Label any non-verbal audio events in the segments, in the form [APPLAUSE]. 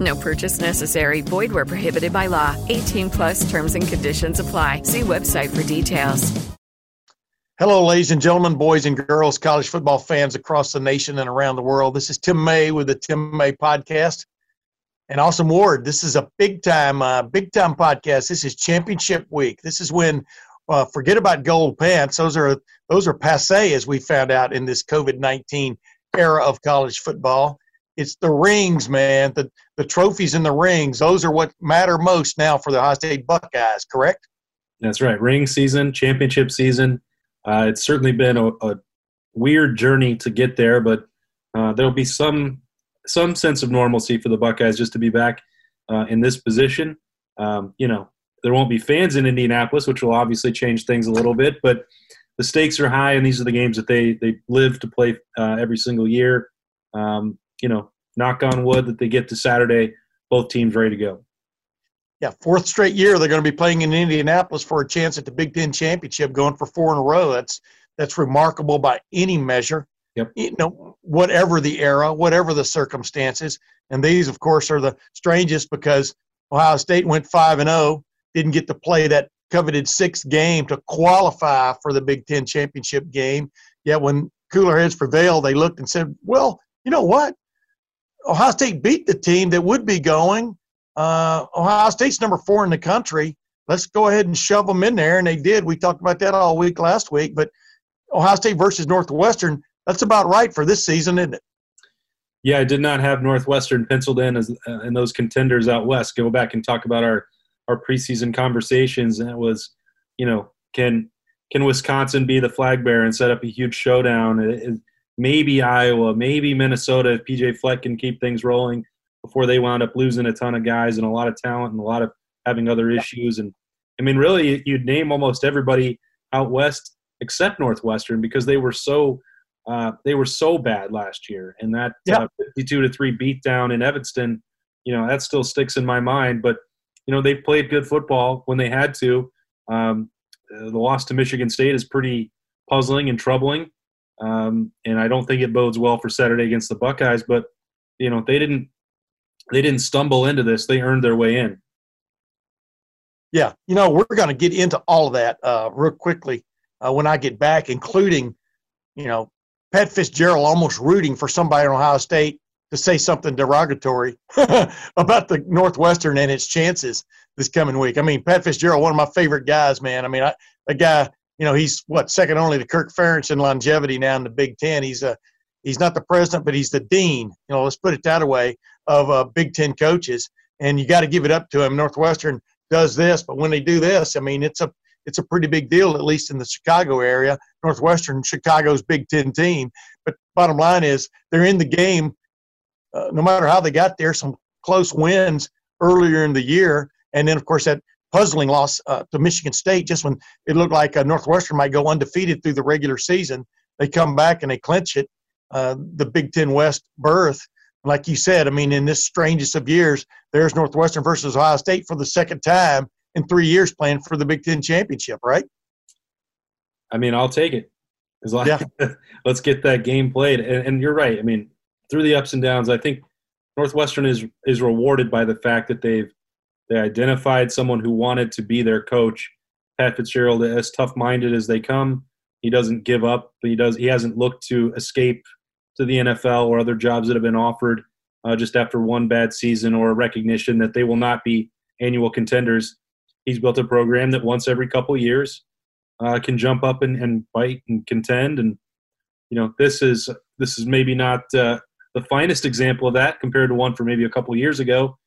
No purchase necessary. Void where prohibited by law. 18 plus terms and conditions apply. See website for details. Hello, ladies and gentlemen, boys and girls, college football fans across the nation and around the world. This is Tim May with the Tim May Podcast. And Awesome Ward, this is a big time, uh, big time podcast. This is championship week. This is when uh, forget about gold pants. Those are those are passe, as we found out in this COVID nineteen era of college football. It's the rings, man. The the trophies and the rings. Those are what matter most now for the Ohio State Buckeyes. Correct? That's right. Ring season, championship season. Uh, it's certainly been a, a, weird journey to get there, but uh, there'll be some some sense of normalcy for the Buckeyes just to be back uh, in this position. Um, you know, there won't be fans in Indianapolis, which will obviously change things a little bit, but the stakes are high, and these are the games that they they live to play uh, every single year. Um, you know, knock on wood that they get to Saturday, both teams ready to go. Yeah, fourth straight year they're going to be playing in Indianapolis for a chance at the Big Ten championship, going for four in a row. That's that's remarkable by any measure. Yep. You know, whatever the era, whatever the circumstances, and these, of course, are the strangest because Ohio State went five and zero, oh, didn't get to play that coveted sixth game to qualify for the Big Ten championship game. Yet when cooler heads prevailed, they looked and said, "Well, you know what? Ohio State beat the team that would be going uh, Ohio State's number four in the country. Let's go ahead and shove them in there, and they did. We talked about that all week last week. But Ohio State versus Northwestern, that's about right for this season, isn't it? Yeah, I did not have Northwestern penciled in as uh, in those contenders out west. Go back and talk about our our preseason conversations, and it was, you know, can can Wisconsin be the flag bearer and set up a huge showdown? It, it, maybe Iowa, maybe Minnesota if PJ Fleck can keep things rolling before they wound up losing a ton of guys and a lot of talent and a lot of having other issues. And I mean, really, you'd name almost everybody out west except Northwestern because they were so uh, they were so bad last year. And that uh, 52 to three beatdown in Evanston, you know, that still sticks in my mind. But you know, they played good football when they had to. Um, the loss to Michigan State is pretty puzzling and troubling. Um, and I don't think it bodes well for Saturday against the Buckeyes. But you know, they didn't they didn't stumble into this; they earned their way in. Yeah, you know, we're going to get into all of that uh, real quickly uh, when I get back, including, you know, Pat Fitzgerald almost rooting for somebody in Ohio State to say something derogatory [LAUGHS] about the Northwestern and its chances this coming week. I mean, Pat Fitzgerald, one of my favorite guys, man. I mean, I, the guy, you know, he's what second only to Kirk Ferentz in longevity now in the Big Ten. He's a he's not the president, but he's the dean. You know, let's put it that way of uh, Big Ten coaches, and you got to give it up to him. Northwestern does this, but when they do this, I mean, it's a it's a pretty big deal, at least in the Chicago area. Northwestern, Chicago's Big Ten team. But bottom line is, they're in the game. Uh, no matter how they got there, some close wins earlier in the year, and then of course that puzzling loss uh, to Michigan State, just when it looked like uh, Northwestern might go undefeated through the regular season. They come back and they clinch it, uh, the Big Ten West berth like you said, I mean, in this strangest of years, there's Northwestern versus Ohio State for the second time in three years playing for the Big Ten championship, right? I mean, I'll take it. Like, yeah. [LAUGHS] let's get that game played. And, and, you're right. I mean, through the ups and downs, I think Northwestern is is rewarded by the fact that they've they identified someone who wanted to be their coach. Pat Fitzgerald, as tough minded as they come, he doesn't give up. He does. He hasn't looked to escape to the NFL or other jobs that have been offered uh, just after one bad season or a recognition that they will not be annual contenders. He's built a program that once every couple years uh, can jump up and, and bite and contend. And you know, this is this is maybe not uh, the finest example of that compared to one for maybe a couple years ago.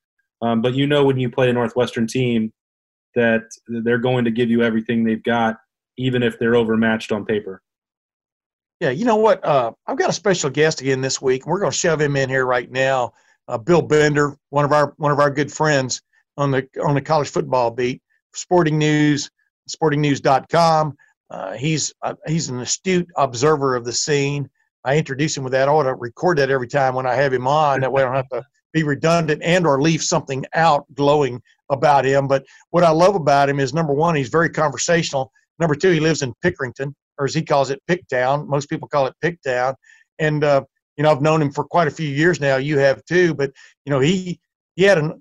Um, but you know, when you play a Northwestern team, that they're going to give you everything they've got, even if they're overmatched on paper. Yeah, you know what? Uh, I've got a special guest again this week. We're going to shove him in here right now. Uh, Bill Bender, one of our one of our good friends on the on the college football beat, Sporting News, SportingNews.com. Uh, he's uh, he's an astute observer of the scene. I introduce him with that. I ought to record that every time when I have him on. That way I don't have to be redundant and or leave something out glowing about him. But what I love about him is number one, he's very conversational. Number two, he lives in Pickerington, or as he calls it, Picktown. Most people call it Picktown. And uh, you know, I've known him for quite a few years now. You have too. But you know, he he had a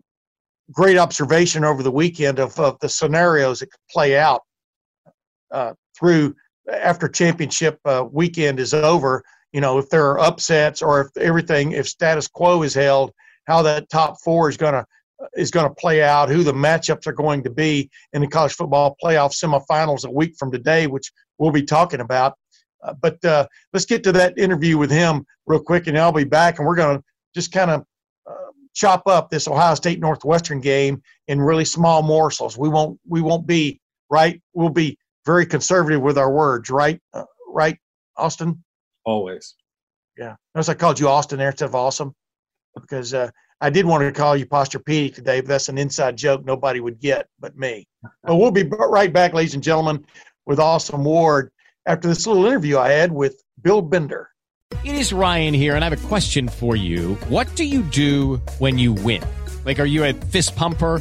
great observation over the weekend of, of the scenarios that could play out uh, through after championship uh, weekend is over. You know, if there are upsets or if everything, if status quo is held, how that top four is going to is going to play out, who the matchups are going to be in the college football playoff semifinals a week from today, which we'll be talking about. Uh, but uh, let's get to that interview with him real quick, and I'll be back, and we're going to just kind of uh, chop up this Ohio State Northwestern game in really small morsels. We won't we won't be right. We'll be very conservative with our words, right? Uh, right, Austin. Always. Yeah. Notice I called you Austin there instead of awesome because uh, I did want to call you Posturepedic today, but that's an inside joke nobody would get but me. But we'll be right back, ladies and gentlemen, with Awesome Ward after this little interview I had with Bill Bender. It is Ryan here, and I have a question for you. What do you do when you win? Like, are you a fist pumper?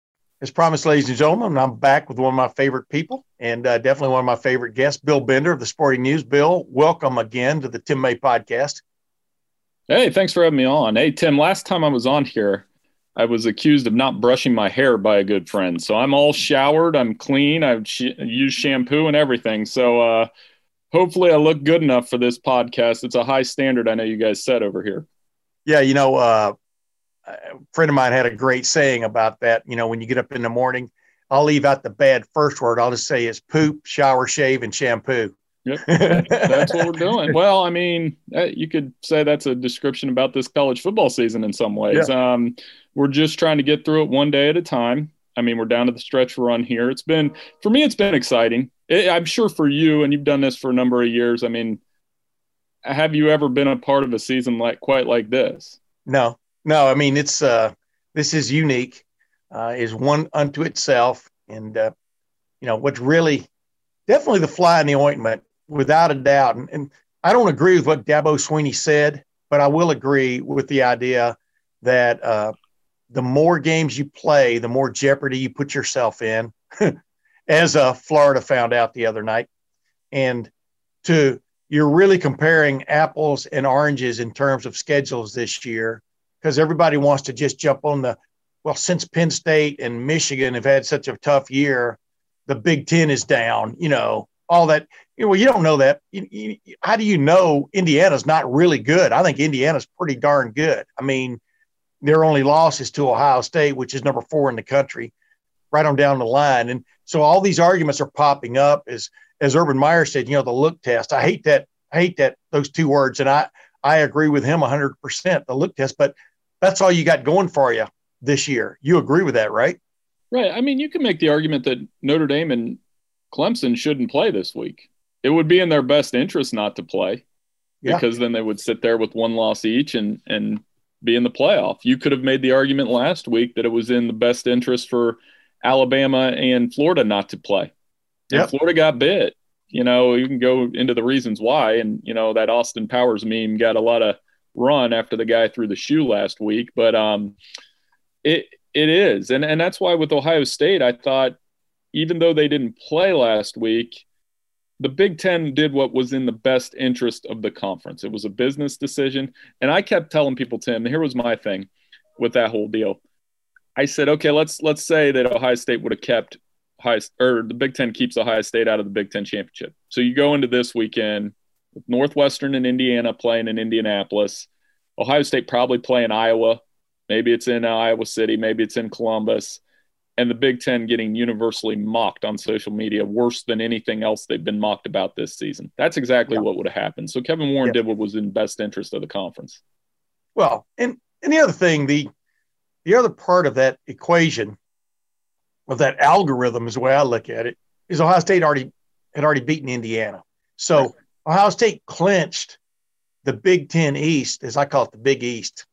As promised, ladies and gentlemen, I'm back with one of my favorite people and uh, definitely one of my favorite guests, Bill Bender of the Sporting News. Bill, welcome again to the Tim May podcast. Hey, thanks for having me on. Hey, Tim, last time I was on here, I was accused of not brushing my hair by a good friend. So I'm all showered, I'm clean, I've sh- used shampoo and everything. So uh, hopefully I look good enough for this podcast. It's a high standard I know you guys set over here. Yeah, you know, uh, a friend of mine had a great saying about that. You know, when you get up in the morning, I'll leave out the bad first word. I'll just say it's poop, shower, shave, and shampoo. Yep, [LAUGHS] that's what we're doing. Well, I mean, uh, you could say that's a description about this college football season in some ways. Yeah. Um, we're just trying to get through it one day at a time. I mean, we're down to the stretch run here. It's been, for me, it's been exciting. It, I'm sure for you, and you've done this for a number of years. I mean, have you ever been a part of a season like quite like this? No, no, I mean it's uh, this is unique, uh, is one unto itself, and uh, you know what's really definitely the fly in the ointment, without a doubt. And, and I don't agree with what Dabo Swinney said, but I will agree with the idea that uh, the more games you play, the more jeopardy you put yourself in, [LAUGHS] as uh, Florida found out the other night, and to you're really comparing apples and oranges in terms of schedules this year because everybody wants to just jump on the well since penn state and michigan have had such a tough year the big ten is down you know all that. You know, well you don't know that. You, you, how do you know indiana's not really good? I think indiana's pretty darn good. I mean their only loss is to ohio state which is number four in the country right on down the line. And so all these arguments are popping up. As as urban meyer said you know the look test i hate that I hate that those two words. And i i agree with him 100% the look test. But that's all you got going for you this year. You agree with that, right? Right. I mean, you can make the argument that Notre Dame and Clemson shouldn't play this week. It would be in their best interest not to play yeah. because then they would sit there with one loss each and and be in the playoff. You could have made the argument last week that it was in the best interest for Alabama and Florida not to play. Yeah, Florida got bit. You know, you can go into the reasons why, and you know that Austin Powers meme got a lot of run after the guy threw the shoe last week. But um, it it is, and and that's why with Ohio State, I thought even though they didn't play last week, the Big Ten did what was in the best interest of the conference. It was a business decision, and I kept telling people, Tim, here was my thing with that whole deal. I said, okay, let's let's say that Ohio State would have kept high or the Big Ten keeps Ohio State out of the Big Ten championship. So you go into this weekend Northwestern and Indiana playing in Indianapolis. Ohio State probably playing Iowa. Maybe it's in uh, Iowa City. Maybe it's in Columbus. And the Big Ten getting universally mocked on social media worse than anything else they've been mocked about this season. That's exactly yeah. what would have happened. So Kevin Warren yeah. did what was in best interest of the conference. Well, and and the other thing, the the other part of that equation, of that algorithm, is the way I look at it, is Ohio State already had already beaten Indiana. So. Ohio State clinched the Big Ten East, as I call it, the Big East,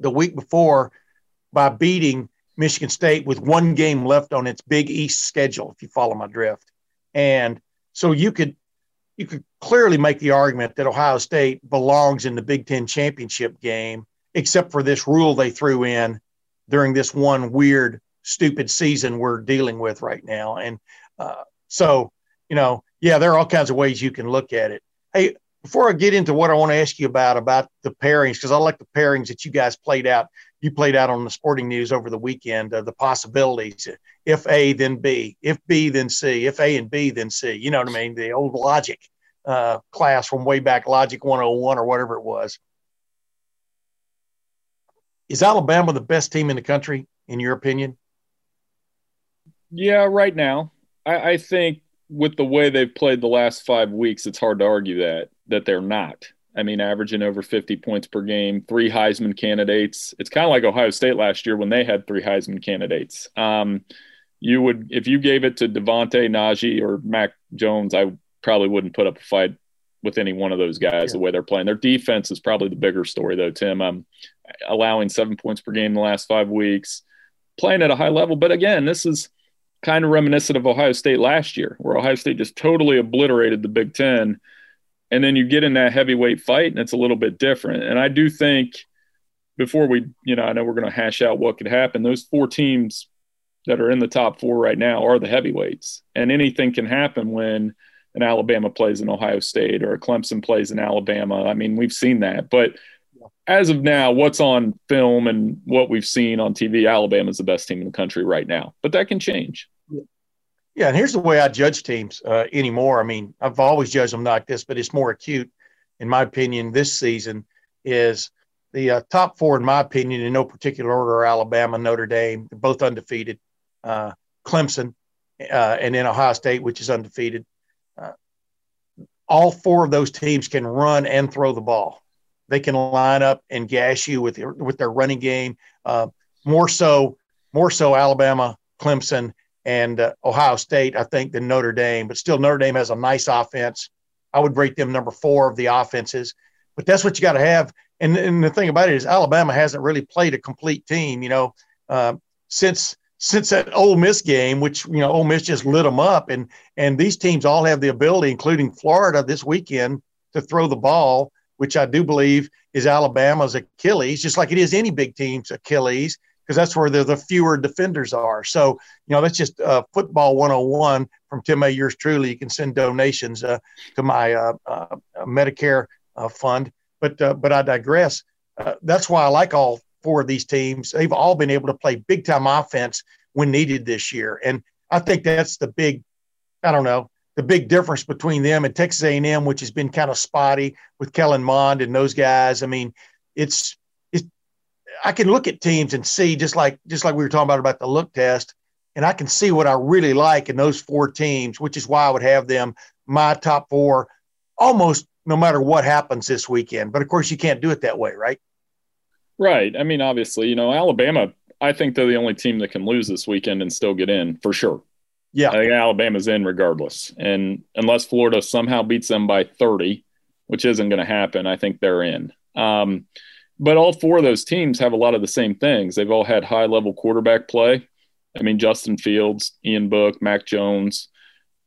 the week before by beating Michigan State with one game left on its Big East schedule. If you follow my drift, and so you could you could clearly make the argument that Ohio State belongs in the Big Ten championship game, except for this rule they threw in during this one weird, stupid season we're dealing with right now. And uh, so, you know, yeah, there are all kinds of ways you can look at it. Hey, before I get into what I want to ask you about about the pairings, because I like the pairings that you guys played out. You played out on the Sporting News over the weekend. Uh, the possibilities: if A, then B; if B, then C; if A and B, then C. You know what I mean? The old logic uh, class from way back, Logic 101 or whatever it was. Is Alabama the best team in the country, in your opinion? Yeah, right now. I, I think with the way they've played the last five weeks, it's hard to argue that that they're not. I mean, averaging over 50 points per game, three Heisman candidates. It's kind of like Ohio State last year when they had three Heisman candidates. Um, you would, if you gave it to DeVonta, Najee, or Mac Jones, I probably wouldn't put up a fight with any one of those guys yeah. the way they're playing. Their defense is probably the bigger story, though, Tim. Um, allowing seven points per game in the last five weeks, playing at a high level. But again, this is – kind of reminiscent of Ohio State last year, where Ohio State just totally obliterated the Big Ten. And then you get in that heavyweight fight, and it's a little bit different. And I do think before we, you know, I know we're going to hash out what could happen. Those four teams that are in the top four right now are the heavyweights, and anything can happen when an Alabama plays in Ohio State or a Clemson plays in Alabama. I mean, we've seen that, but as of now, what's on film and what we've seen on TV, Alabama is the best team in the country right now. But that can change. Yeah, and here's the way I judge teams uh, anymore. I mean, I've always judged them like this, but it's more acute, in my opinion, this season. Is the uh, top four, in my opinion, in no particular order, are Alabama, Notre Dame, both undefeated, uh, Clemson, uh, and then Ohio State, which is undefeated. Uh, all four of those teams can run and throw the ball. They can line up and gash you with with their running game. Uh, more so, more so Alabama, Clemson, and uh, Ohio State, I think, than Notre Dame. But still, Notre Dame has a nice offense. I would rate them number four of the offenses. But that's what you got to have. And, and the thing about it is, Alabama hasn't really played a complete team. You know, uh, since since that Ole Miss game, which you know Ole Miss just lit them up, and and these teams all have the ability, including Florida this weekend, to throw the ball which I do believe is Alabama's Achilles, just like it is any big team's Achilles, because that's where the, the fewer defenders are. So, you know, that's just uh, football 101 from Tim A. Yours truly. You can send donations uh, to my uh, uh Medicare uh, fund. But, uh, but I digress. that's why I like all four of these teams. They've all been able to play big time offense when needed this year. And I think that's the big, I don't know, the big difference between them and Texas A&M, which has been kind of spotty with Kellen Mond and those guys. I mean, it's it's I can look at teams and see just like just like we were talking about about the look test, and I can see what I really like in those four teams, which is why I would have them my top four almost no matter what happens this weekend. But of course, you can't do it that way, right? Right. I mean, obviously, you know, Alabama. I think they're the only team that can lose this weekend and still get in for sure. Yeah. I think Alabama's in regardless. And unless Florida somehow beats them by 30, which isn't going to happen, I think they're in. Um, but all four of those teams have a lot of the same things. They've all had high level quarterback play. I mean, Justin Fields, Ian Book, Mac Jones,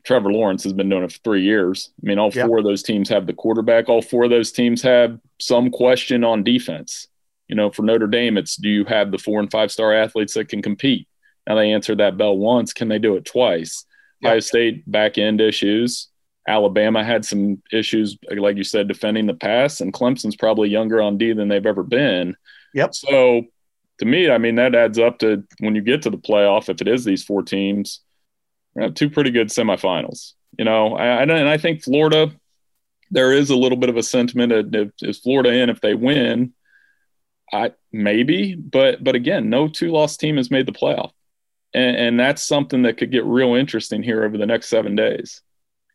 Trevor Lawrence has been doing it for three years. I mean, all yeah. four of those teams have the quarterback. All four of those teams have some question on defense. You know, for Notre Dame, it's do you have the four and five star athletes that can compete? Now they answered that bell once. Can they do it twice? Yep. Ohio State back end issues. Alabama had some issues, like you said, defending the pass, and Clemson's probably younger on D than they've ever been. Yep. So to me, I mean, that adds up to when you get to the playoff, if it is these four teams, have two pretty good semifinals. You know, I, and I think Florida, there is a little bit of a sentiment of is Florida in if they win. I maybe, but but again, no two loss team has made the playoff and, and that's something that could get real interesting here over the next seven days.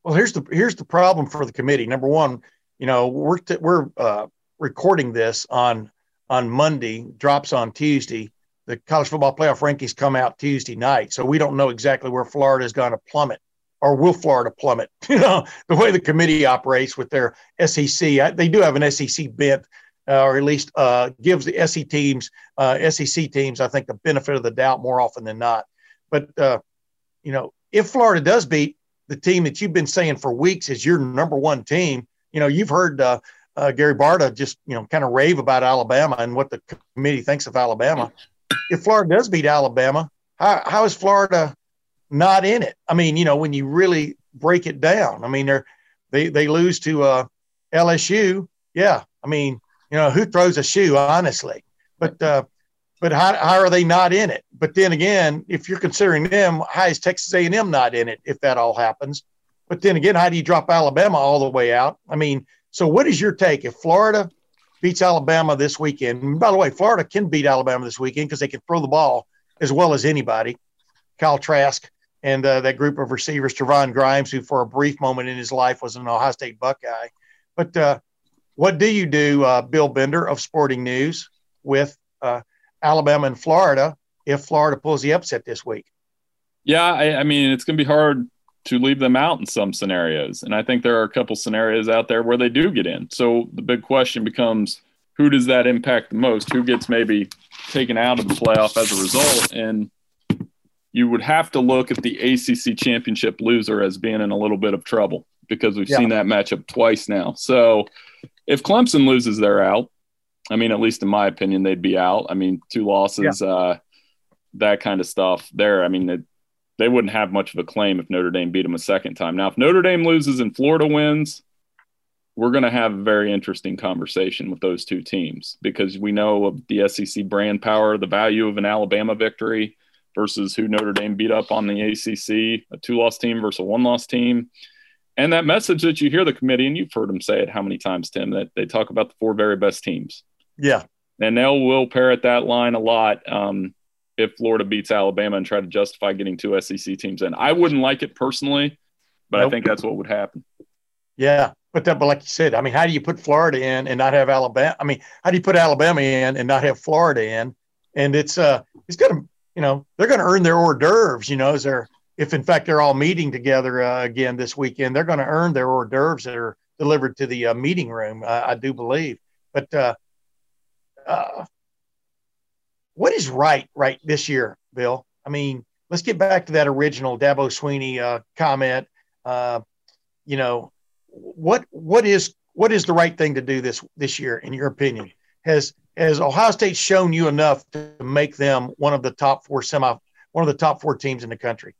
Well, here's the here's the problem for the committee. Number one, you know, we're t- we're uh, recording this on on Monday, drops on Tuesday. The college football playoff rankings come out Tuesday night, so we don't know exactly where Florida is going to plummet or will Florida plummet? [LAUGHS] You know, the way the committee operates with their SEC, they do have an SEC bent, uh, or at least uh, gives the SEC teams, uh, SEC teams, I think, the benefit of the doubt more often than not. But uh, you know, if Florida does beat the team that you've been saying for weeks is your number one team, you know, you've heard uh, uh, Gary Barta just you know kind of rave about Alabama and what the committee thinks of Alabama. If Florida does beat Alabama, how, how is Florida not in it. I mean, you know, when you really break it down, I mean, they're they they lose to uh, LSU. Yeah, I mean, you know, who throws a shoe, honestly? But uh, but how, how are they not in it? But then again, if you're considering them, how is Texas A&M not in it if that all happens? But then again, how do you drop Alabama all the way out? I mean, so what is your take if Florida beats Alabama this weekend? And by the way, Florida can beat Alabama this weekend because they can throw the ball as well as anybody. Kyle Trask, and uh, that group of receivers, Trevon Grimes, who for a brief moment in his life was an Ohio State Buckeye. But uh, what do you do, uh, Bill Bender of Sporting News, with uh, Alabama and Florida if Florida pulls the upset this week? Yeah, I, I mean, it's going to be hard to leave them out in some scenarios. And I think there are a couple scenarios out there where they do get in. So the big question becomes who does that impact the most? Who gets maybe taken out of the playoff as a result? And you would have to look at the ACC championship loser as being in a little bit of trouble because we've yeah. seen that matchup twice now. So if Clemson loses, they're out. I mean, at least in my opinion, they'd be out. I mean, two losses, yeah. uh, that kind of stuff there. I mean, they, they wouldn't have much of a claim if Notre Dame beat them a second time. Now, if Notre Dame loses and Florida wins, we're going to have a very interesting conversation with those two teams because we know of the SEC brand power, the value of an Alabama victory versus who Notre Dame beat up on the ACC, a two loss team versus a one loss team. And that message that you hear the committee, and you've heard them say it how many times, Tim, that they talk about the four very best teams. Yeah. And they'll will parrot that line a lot um, if Florida beats Alabama and try to justify getting two SEC teams in. I wouldn't like it personally, but nope. I think that's what would happen. Yeah. But that, but like you said, I mean, how do you put Florida in and not have Alabama? I mean, how do you put Alabama in and not have Florida in? And it's uh, it's gonna you know, they're going to earn their hors d'oeuvres, you know, as they're, if in fact they're all meeting together uh, again this weekend, they're going to earn their hors d'oeuvres that are delivered to the uh, meeting room, uh, I do believe. But uh, what is right, right this year, Bill? I mean, let's get back to that original Dabo Swinney uh, comment. Uh, you know, what what is what is the right thing to do this this year, in your opinion? Has has Ohio State shown you enough to make them one of the top four semi, one of the top four teams in the country?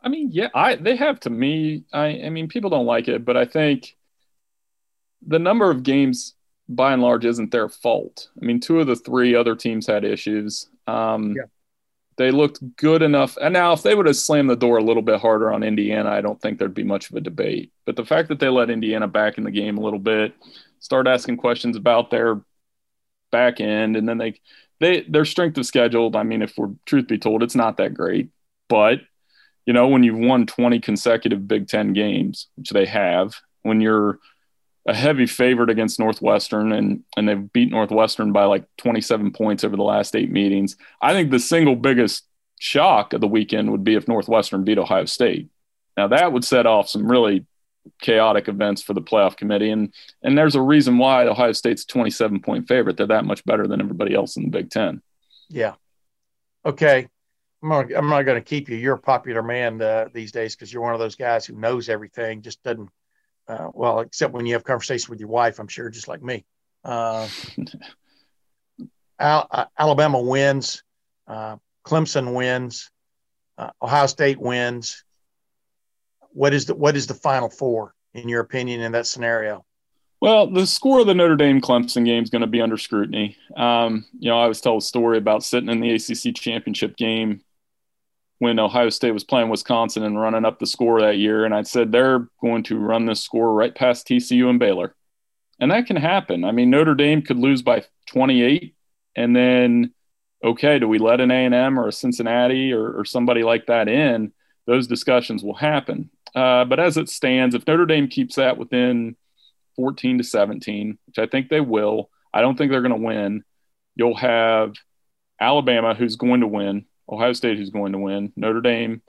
I mean, yeah, I they have to me. I I mean, people don't like it, but I think the number of games by and large isn't their fault. I mean, two of the three other teams had issues. Um, yeah. They looked good enough. And now, if they would have slammed the door a little bit harder on Indiana, I don't think there'd be much of a debate. But the fact that they let Indiana back in the game a little bit, start asking questions about their back end, and then they they their strength of schedule. I mean, if we're truth be told, it's not that great. But you know, when you've won 20 consecutive Big Ten games, which they have, when you're a heavy favorite against Northwestern and and they've beat Northwestern by like 27 points over the last eight meetings. I think the single biggest shock of the weekend would be if Northwestern beat Ohio State. Now that would set off some really chaotic events for the playoff committee. And and there's a reason why Ohio State's 27 point favorite. They're that much better than everybody else in the Big Ten. Yeah. Okay. I'm not, I'm not going to keep you. You're a popular man uh, these days because you're one of those guys who knows everything, just doesn't, uh, well, except when you have conversations with your wife, I'm sure, just like me. Uh, Al- uh, Alabama wins. Uh, Clemson wins. Uh, Ohio State wins what is the what is the final four in your opinion in that scenario? Well, the score of the Notre Dame Clemson game is going to be under scrutiny. Um, you know, I was told a story about sitting in the ACC championship game when Ohio State was playing Wisconsin and running up the score that year, and I said they're going to run this score right past TCU and Baylor, and that can happen. I mean, Notre Dame could lose by 28, and then okay, do we let an A and M or a Cincinnati or, or somebody like that in? Those discussions will happen. Uh, but as it stands, if Notre Dame keeps that within 14 to 17, which I think they will. I don't think they're going to win. You'll have Alabama, who's going to win, Ohio State, who's going to win, Notre Dame,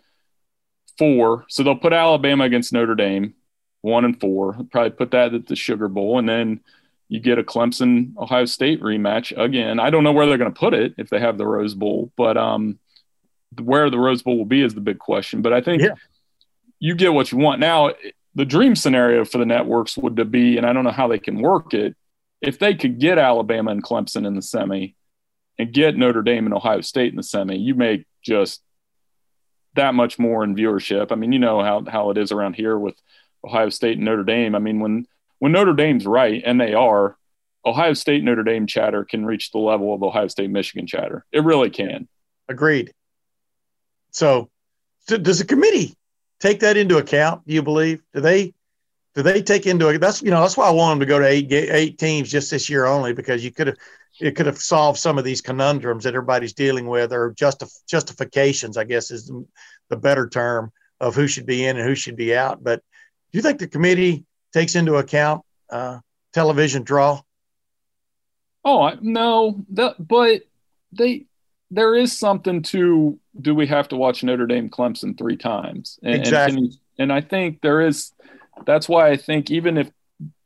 four. So they'll put Alabama against Notre Dame, one and four. Probably put that at the Sugar Bowl, and then you get a Clemson Ohio State rematch again. I don't know where they're going to put it if they have the Rose Bowl, but um, where the Rose Bowl will be is the big question. But I think yeah. you get what you want. Now, the dream scenario for the networks would be, and I don't know how they can work it, if they could get Alabama and Clemson in the semi and get Notre Dame and Ohio State in the semi, you make just that much more in viewership. I mean, you know how how it is around here with Ohio State and Notre Dame. I mean, when when Notre Dame's right, and they are, Ohio State Notre Dame chatter can reach the level of Ohio State Michigan chatter. It really can. Agreed. So, does the committee take that into account? Do you believe? Do they? Do they take into it? That's you know that's why I want them to go to eight eight teams just this year only because you could have it could have solved some of these conundrums that everybody's dealing with or justif- justifications, I guess is the better term of who should be in and who should be out. But do you think the committee takes into account uh, television draw? Oh no, that, but they there is something to do. We have to watch Notre Dame Clemson three times, and, exactly. And, and I think there is. That's why I think even if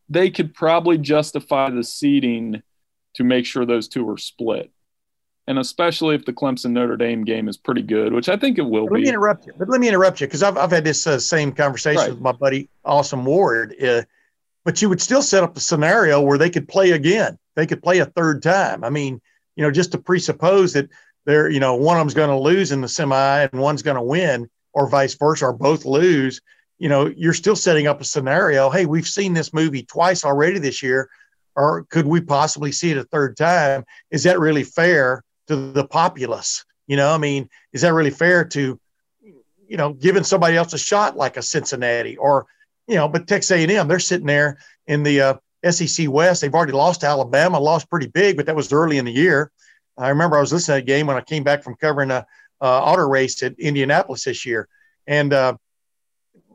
they could probably justify the seating to make sure those two are split. And especially if the Clemson Notre Dame game is pretty good, which I think it will let be. Let me interrupt you. But let me interrupt you because I've, I've had this uh, same conversation right. with my buddy Awesome Ward. Uh, but you would still set up a scenario where they could play again. They could play a third time. I mean, you know, just to presuppose that they're, you know, one of them's going to lose in the semi and one's going to win, or vice versa, or both lose. You know, you're still setting up a scenario. Hey, we've seen this movie twice already this year or could we possibly see it a third time? Is that really fair to the populace? You know, I mean, is that really fair to, you know, giving somebody else a shot like a Cincinnati or, you know, but Texas A&M, they're sitting there in the uh, SEC West. They've already lost to Alabama, lost pretty big, but that was early in the year. I remember I was listening to a game when I came back from covering a uh, auto race at Indianapolis this year, and uh,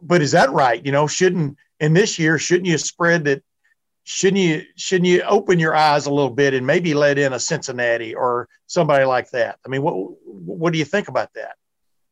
but is that right? You know, shouldn't in this year shouldn't you spread that shouldn't you shouldn't you open your eyes a little bit and maybe let in a Cincinnati or somebody like that? I mean, what what do you think about that?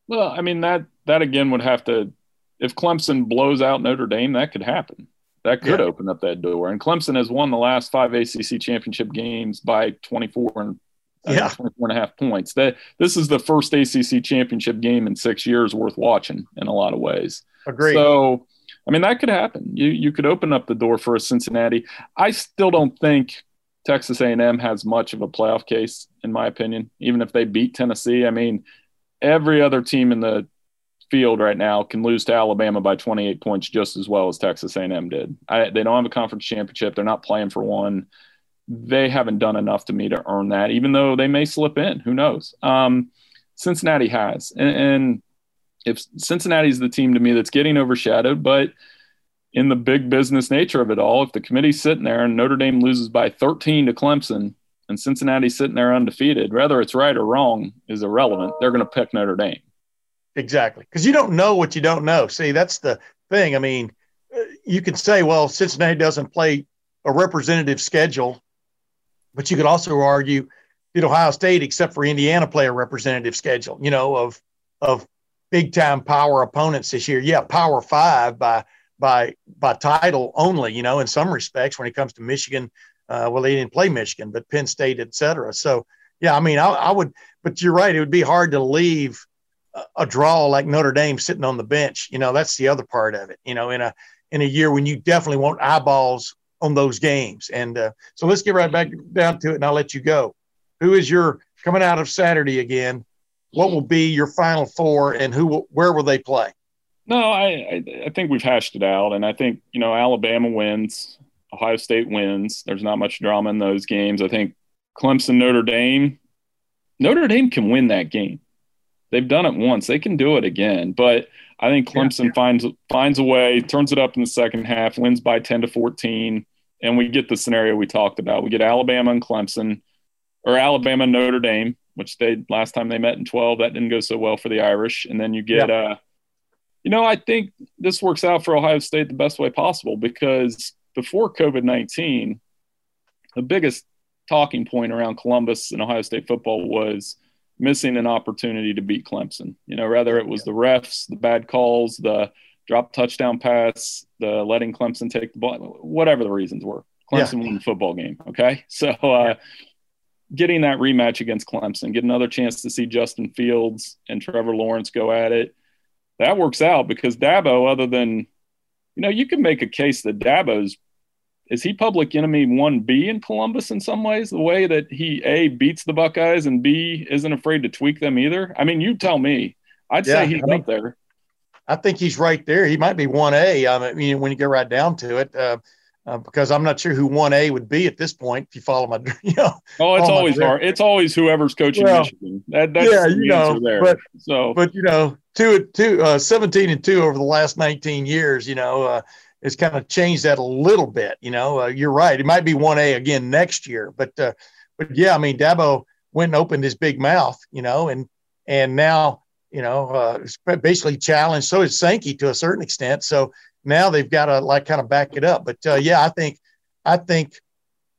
Well, I mean that that again would have to if Clemson blows out Notre Dame, that could happen. That could yeah. open up that door. And Clemson has won the last five ACC championship games by 24 and uh, yeah. 24 and a half points. That this is the first ACC championship game in six years worth watching in a lot of ways. Agreed. So I mean, that could happen. You you could open up the door for a Cincinnati. I still don't think Texas A&M has much of a playoff case, in my opinion. Even if they beat Tennessee, I mean, every other team in the field right now can lose to Alabama by 28 points just as well as Texas A&M did. I, they don't have a conference championship. They're not playing for one. They haven't done enough to me to earn that, even though they may slip in. Who knows? Um, Cincinnati has, and, and if Cincinnati's the team to me that's getting overshadowed, but in the big business nature of it all, if the committee's sitting there and Notre Dame loses by 13 to Clemson and Cincinnati's sitting there undefeated, whether it's right or wrong is irrelevant. They're going to pick Notre Dame. Exactly. Because you don't know what you don't know. See, that's the thing. I mean, you can say, well, Cincinnati doesn't play a representative schedule, but you could also argue did Ohio State, except for Indiana, play a representative schedule, you know, of of big time power opponents this year. Yeah, power five by by by title only. You know, in some respects, when it comes to Michigan, uh, well, they didn't play Michigan, but Penn State, et cetera. So yeah, I mean, I, I would, but you're right. It would be hard to leave a, draw like Notre Dame sitting on the bench. You know, that's the other part of it. You know, in a in a year when you definitely want eyeballs on those games. And uh, so let's get right back down to it, and I'll let you go. Who is your coming out of Saturday again? What will be your final four and who where will they play? No, I, I, think we've hashed it out, and I think you know Alabama wins, Ohio State wins. There's not much drama in those games. I think Clemson, Notre Dame, Notre Dame can win that game. They've done it once; they can do it again. But I think Clemson yeah. finds finds a way, turns it up in the second half, wins by ten to fourteen, and we get the scenario we talked about. We get Alabama and Clemson, or Alabama Notre Dame which they last time they met in 12 that didn't go so well for the irish and then you get uh you know i think this works out for ohio state the best way possible because before COVID 19, the biggest talking point around Columbus and Ohio State football was missing an opportunity to beat Clemson. You know, rather it was the refs, the bad calls, the drop touchdown pass, the letting Clemson take the ball, whatever the reasons were. Clemson yeah. won the football game. Okay. [LAUGHS] So, uh, getting that rematch against Clemson, get another chance to see Justin Fields and Trevor Lawrence go at it. That works out because Dabo, other than, you know, you can make a case that Dabo's is he public enemy one B in Columbus in some ways? The way that he a beats the Buckeyes and B isn't afraid to tweak them either. I mean, you tell me. I'd yeah, say he's I mean, up there. I think he's right there. He might be one A. I mean, when you get right down to it, uh, uh, because I'm not sure who one A would be at this point. If you follow my, [LAUGHS] you know. Oh, it's always hard. It's always whoever's coaching well, Michigan. That, that's yeah, you know. There. But so, but you know, two two uh, 17 and two over the last 19 years. You know, uh, it's kind of changed that a little bit. You know, uh, you're right. It might be one A again next year, but uh, but yeah, I mean, Dabo went and opened his big mouth. You know, and and now you know, uh, basically challenged. So is Sankey to a certain extent. So now they've got to like kind of back it up. But uh, yeah, I think, I think,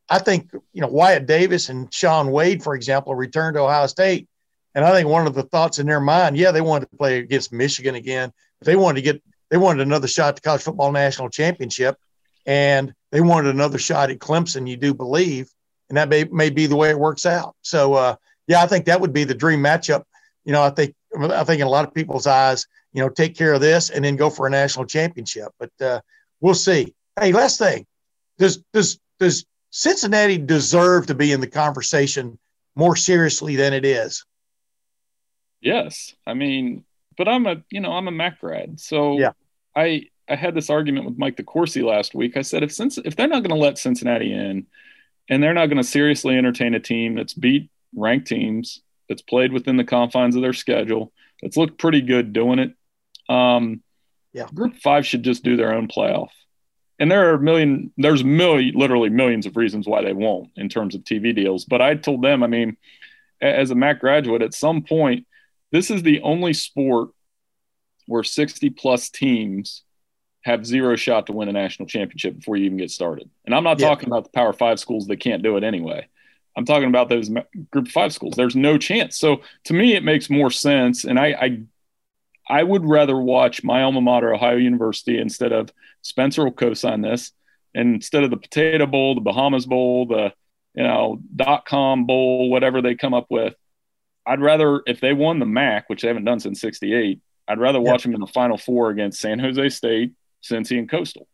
I think you know Wyatt Davis and Shaun Wade, for example, returned to Ohio State, and I think one of the thoughts in their mind, yeah, they wanted to play against Michigan again, but they wanted to get they wanted another shot at the college football national championship, and they wanted another shot at Clemson. You do believe, and that may may be the way it works out. So uh, yeah, I think that would be the dream matchup. You know, I think I think in a lot of people's eyes, you know, take care of this and then go for a national championship. But uh, we'll see. Hey, last thing, does does does Cincinnati deserve to be in the conversation more seriously than it is? Yes, I mean, but I'm a you know I'm a MAC grad, so yeah, I I had this argument with Mike DeCourcy last week. I said if since if they're not going to let Cincinnati in, and they're not going to seriously entertain a team that's beat ranked teams that's played within the confines of their schedule, that's looked pretty good doing it. Um, yeah, Group Five should just do their own playoff. And there are a million, there's million, literally millions of reasons why they won't in terms of TV deals. But I told them, I mean, as a MAC graduate, at some point, this is the only sport where 60 plus teams have zero shot to win a national championship before you even get started. And I'm not yeah. talking about the Power Five schools that can't do it anyway. I'm talking about those group five schools. There's no chance. So to me, it makes more sense. And I, I, I would rather watch my alma mater, Ohio University, instead of Spencer will co-sign this, and instead of the Potato Bowl, the Bahamas Bowl, the you know dot com bowl, whatever they come up with. I'd rather if they won the MAC, which they haven't done since '68. I'd rather watch them in the Final Four against San Jose State, Cincy, and Coastal,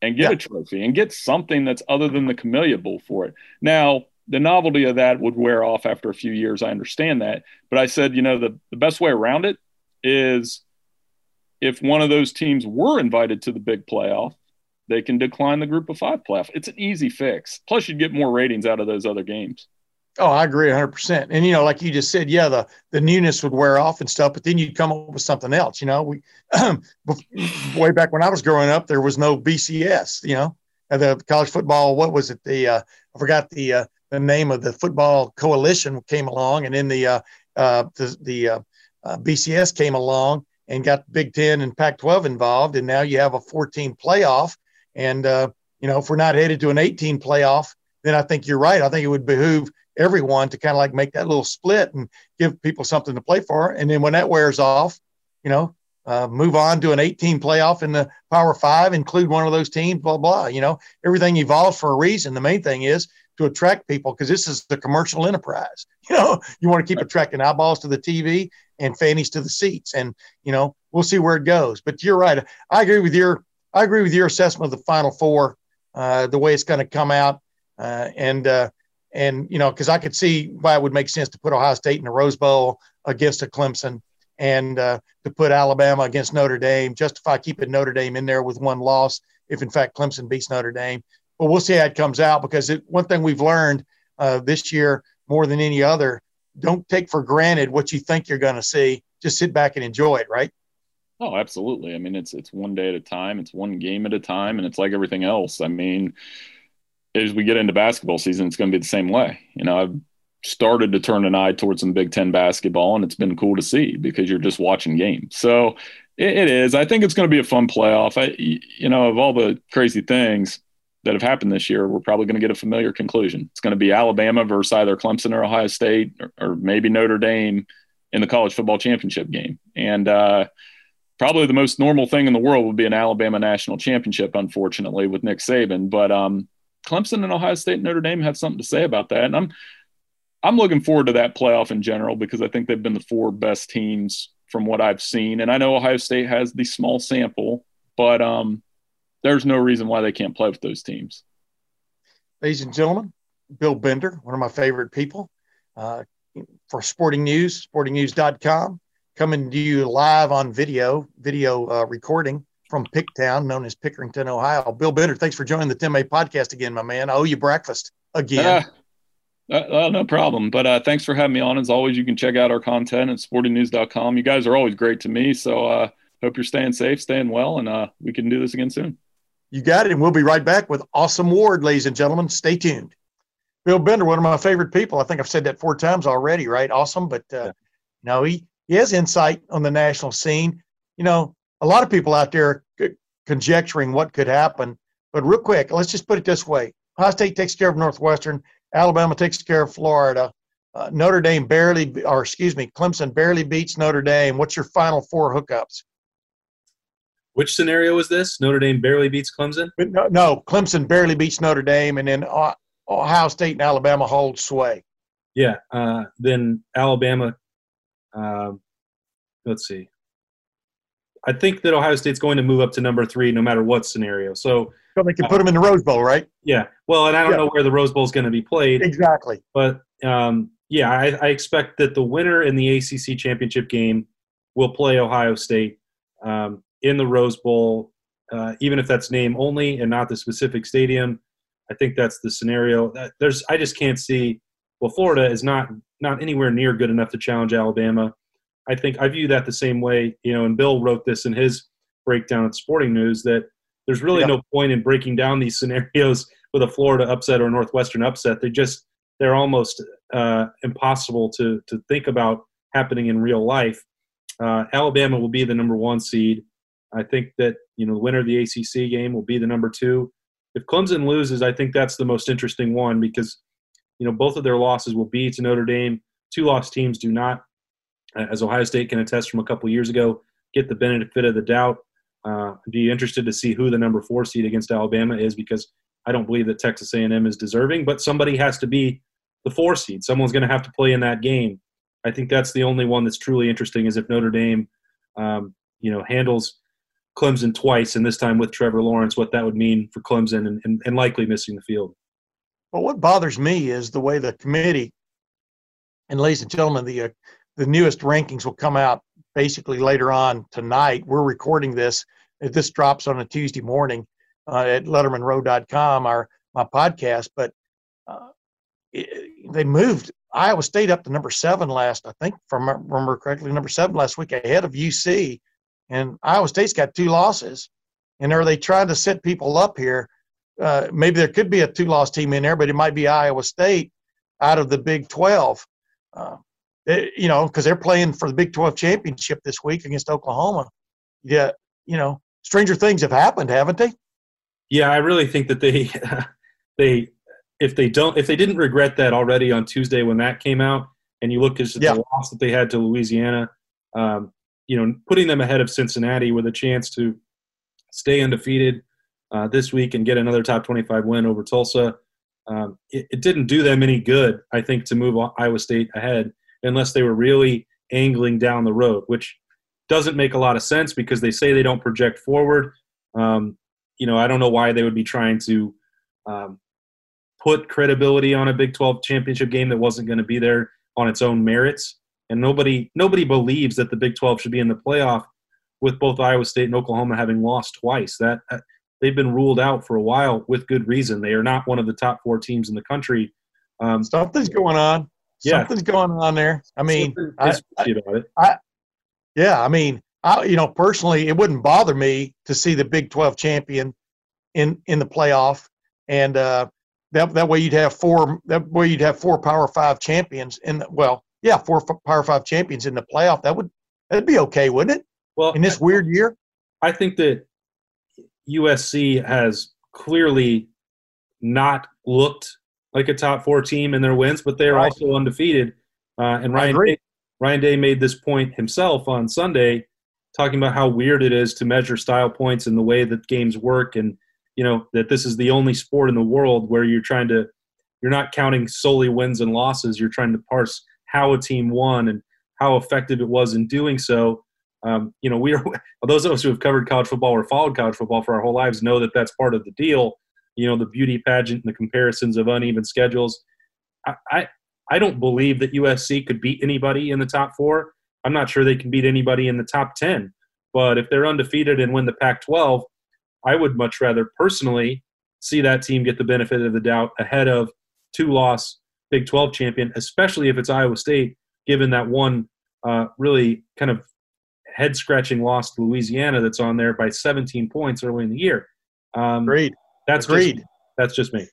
and get a trophy and get something that's other than the Camellia Bowl for it. Now, the novelty of that would wear off after a few years. I understand that. But I said, you know, the, the best way around it is if one of those teams were invited to the big playoff, they can decline the group of five playoff. It's an easy fix. Plus, you'd get more ratings out of those other games. Oh, I agree 100%. And, you know, like you just said, yeah, the, the newness would wear off and stuff, but then you'd come up with something else. You know, we, [CLEARS THROAT] way back when I was growing up, there was no BCS, you know, the college football, what was it? The, uh, I forgot the, uh, the name of the football coalition came along, and then the uh, uh, the, the uh, BCS came along and got Big Ten and Pac-12 involved, and now you have a 14 playoff. And uh, you know, if we're not headed to an 18 playoff, then I think you're right. I think it would behoove everyone to kind of like make that little split and give people something to play for. And then when that wears off, you know, uh, move on to an 18 playoff in the Power Five, include one of those teams, blah blah. You know, everything evolves for a reason. The main thing is to attract people because this is the commercial enterprise. [LAUGHS] You know, you want to keep attracting eyeballs to the TV and fannies to the seats, and you know we'll see where it goes. But you're right. I agree with your I agree with your assessment of the Final Four, uh, the way it's going to come out, uh, and uh, and you know because I could see why it would make sense to put Ohio State in the Rose Bowl against a Clemson. And uh, to put Alabama against Notre Dame, justify keeping Notre Dame in there with one loss if in fact Clemson beats Notre Dame but we'll see how it comes out because it, one thing we've learned uh, this year more than any other don't take for granted what you think you're going to see just sit back and enjoy it right oh absolutely i mean it's it's one day at a time it's one game at a time and it's like everything else i mean as we get into basketball season it's going to be the same way you know I've, started to turn an eye towards some Big Ten basketball, and it's been cool to see because you're just watching games. So it, it is. I think it's going to be a fun playoff. I, you know, of all the crazy things that have happened this year, we're probably going to get a familiar conclusion. It's going to be Alabama versus either Clemson or Ohio State, or, or maybe Notre Dame in the college football championship game. And uh, probably the most normal thing in the world would be an Alabama national championship, unfortunately, with Nick Saban. But um, Clemson and Ohio State and Notre Dame have something to say about that. And I'm I'm looking forward to that playoff in general because I think they've been the four best teams from what I've seen. And I know Ohio State has the small sample, but um, there's no reason why they can't play with those teams. Ladies and gentlemen, Bill Bender, one of my favorite people uh, for Sporting News, sportingnews.com, coming to you live on video, video uh, recording from Picktown, known as Pickerington, Ohio. Bill Bender, thanks for joining the Tim May podcast again, my man. I owe you breakfast again. Uh, uh, no problem. But uh, thanks for having me on. As always, you can check out our content at sportingnews.com. You guys are always great to me. So uh, hope you're staying safe, staying well, and uh, we can do this again soon. You got it. And we'll be right back with Austin Ward, ladies and gentlemen. Stay tuned. Bill Bender, one of my favorite people. I think I've said that four times already, right? Awesome. But uh, yeah. no, he, he has insight on the national scene. You know, a lot of people out there conjecturing what could happen. But real quick, let's just put it this way Ohio State takes care of Northwestern, Alabama takes care of Florida. Uh, Notre Dame barely, or excuse me, Clemson barely beats Notre Dame. What's your final four hookups? Which scenario is this? Notre Dame barely beats Clemson? No, no, Clemson barely beats Notre Dame, and then Ohio State and Alabama hold sway. Yeah, uh, then Alabama. Um, let's see. I think that Ohio State's going to move up to number three no matter what scenario. So, so they can put them in the Rose Bowl, right? Yeah. Well, and I don't yeah. know where the Rose Bowl is going to be played. Exactly. But um, yeah, I, I, expect that the winner in the ACC championship game will play Ohio State um, in the Rose Bowl, uh, even if that's name only and not the specific stadium. I think that's the scenario. There's I just can't see. Well, Florida is not not anywhere near good enough to challenge Alabama. I think I view that the same way, you know, and Bill wrote this in his breakdown at Sporting News that there's really yeah. no point in breaking down these [LAUGHS] scenarios with a Florida upset or Northwestern upset. They just they're almost uh, impossible to to think about happening in real life. Uh, Alabama will be the number one seed. I think that you know the winner of the ACC game will be the number two. If Clemson loses, I think that's the most interesting one because you know both of their losses will be to Notre Dame. Two lost teams do not as Ohio State can attest from a couple years ago, get the benefit of the doubt. Uh, be interested to see who the number four seed against Alabama is because I don't believe that Texas A&M is deserving, but somebody has to be the four seed. Someone's going to have to play in that game. I think that's the only one that's truly interesting is if Notre Dame, um, you know, handles Clemson twice and this time with Trevor Lawrence, what that would mean for Clemson and, and, and likely missing the field. Well, what bothers me is the way the committee, and ladies and gentlemen, the uh, the newest rankings will come out basically later on tonight. We're recording this. If this drops on a Tuesday morning uh, at LettermenRow.com, our my podcast. But uh, it, they moved Iowa State up to number seven last, I think, I remember correctly, number seven last week ahead of UC. And Iowa State's got two losses. And are they trying to set people up here? Uh, maybe there could be a two-loss team in there, but it might be Iowa State out of the Big 12. Uh, Eh, you know, because they're playing for the Big 12 championship this week against Oklahoma. Yeah, you know, stranger things have happened, haven't they? Yeah, I really think that they [LAUGHS] they if they don't if they didn't regret that already on Tuesday when that came out, and you look at yeah. the loss that they had to Louisiana, um, you know, putting them ahead of Cincinnati with a chance to stay undefeated uh, this week and get another top 25 win over Tulsa. Um, it, it, didn't do them any good, I think, to move Iowa State ahead unless they were really angling down the road, which doesn't make a lot of sense because they say they don't project forward. Um, you know, I don't know why they would be trying to um, put credibility on a Big 12 championship game that wasn't going to be there on its own merits. And nobody nobody believes that the Big 12 should be in the playoff with both Iowa State and Oklahoma having lost twice. That uh, they've been ruled out for a while with good reason. They are not one of the top four teams in the country. Um, Something's going on yeah. something's going on there. I mean, I, I, I, yeah, I mean, I, you know, personally, it wouldn't bother me to see the Big 12 champion in in the playoff. And uh, that that way you'd have four that way you'd have four Power Five champions in the, well, yeah, four Power Five champions in the playoff. That would that'd be okay, wouldn't it? Well, in this weird year, I think that USC has clearly not looked like a top four team in their wins, but they're right. also undefeated. Uh, and Ryan Day, Ryan Day made this point himself on Sunday, talking about how weird it is to measure style points and the way that games work, and you know that this is the only sport in the world where you're trying to you're not counting solely wins and losses. You're trying to parse how a team won and how effective it was in doing so. Um, you know, we are [LAUGHS] those of us who have covered college football or followed college football for our whole lives know that that's part of the deal. You know, the beauty pageant and the comparisons of uneven schedules. I, I, I don't believe that USC could beat anybody in the top four. I'm not sure they can beat anybody in the top ten. But if they're undefeated and win the Pac-12, I would much rather personally see that team get the benefit of the doubt ahead of two-loss Big 12 champion, especially if it's Iowa State, given that one uh, really kind of head scratching loss to Louisiana that's on there by 17 points early in the year. Um, Agreed. That's Agreed. Just, that's just me.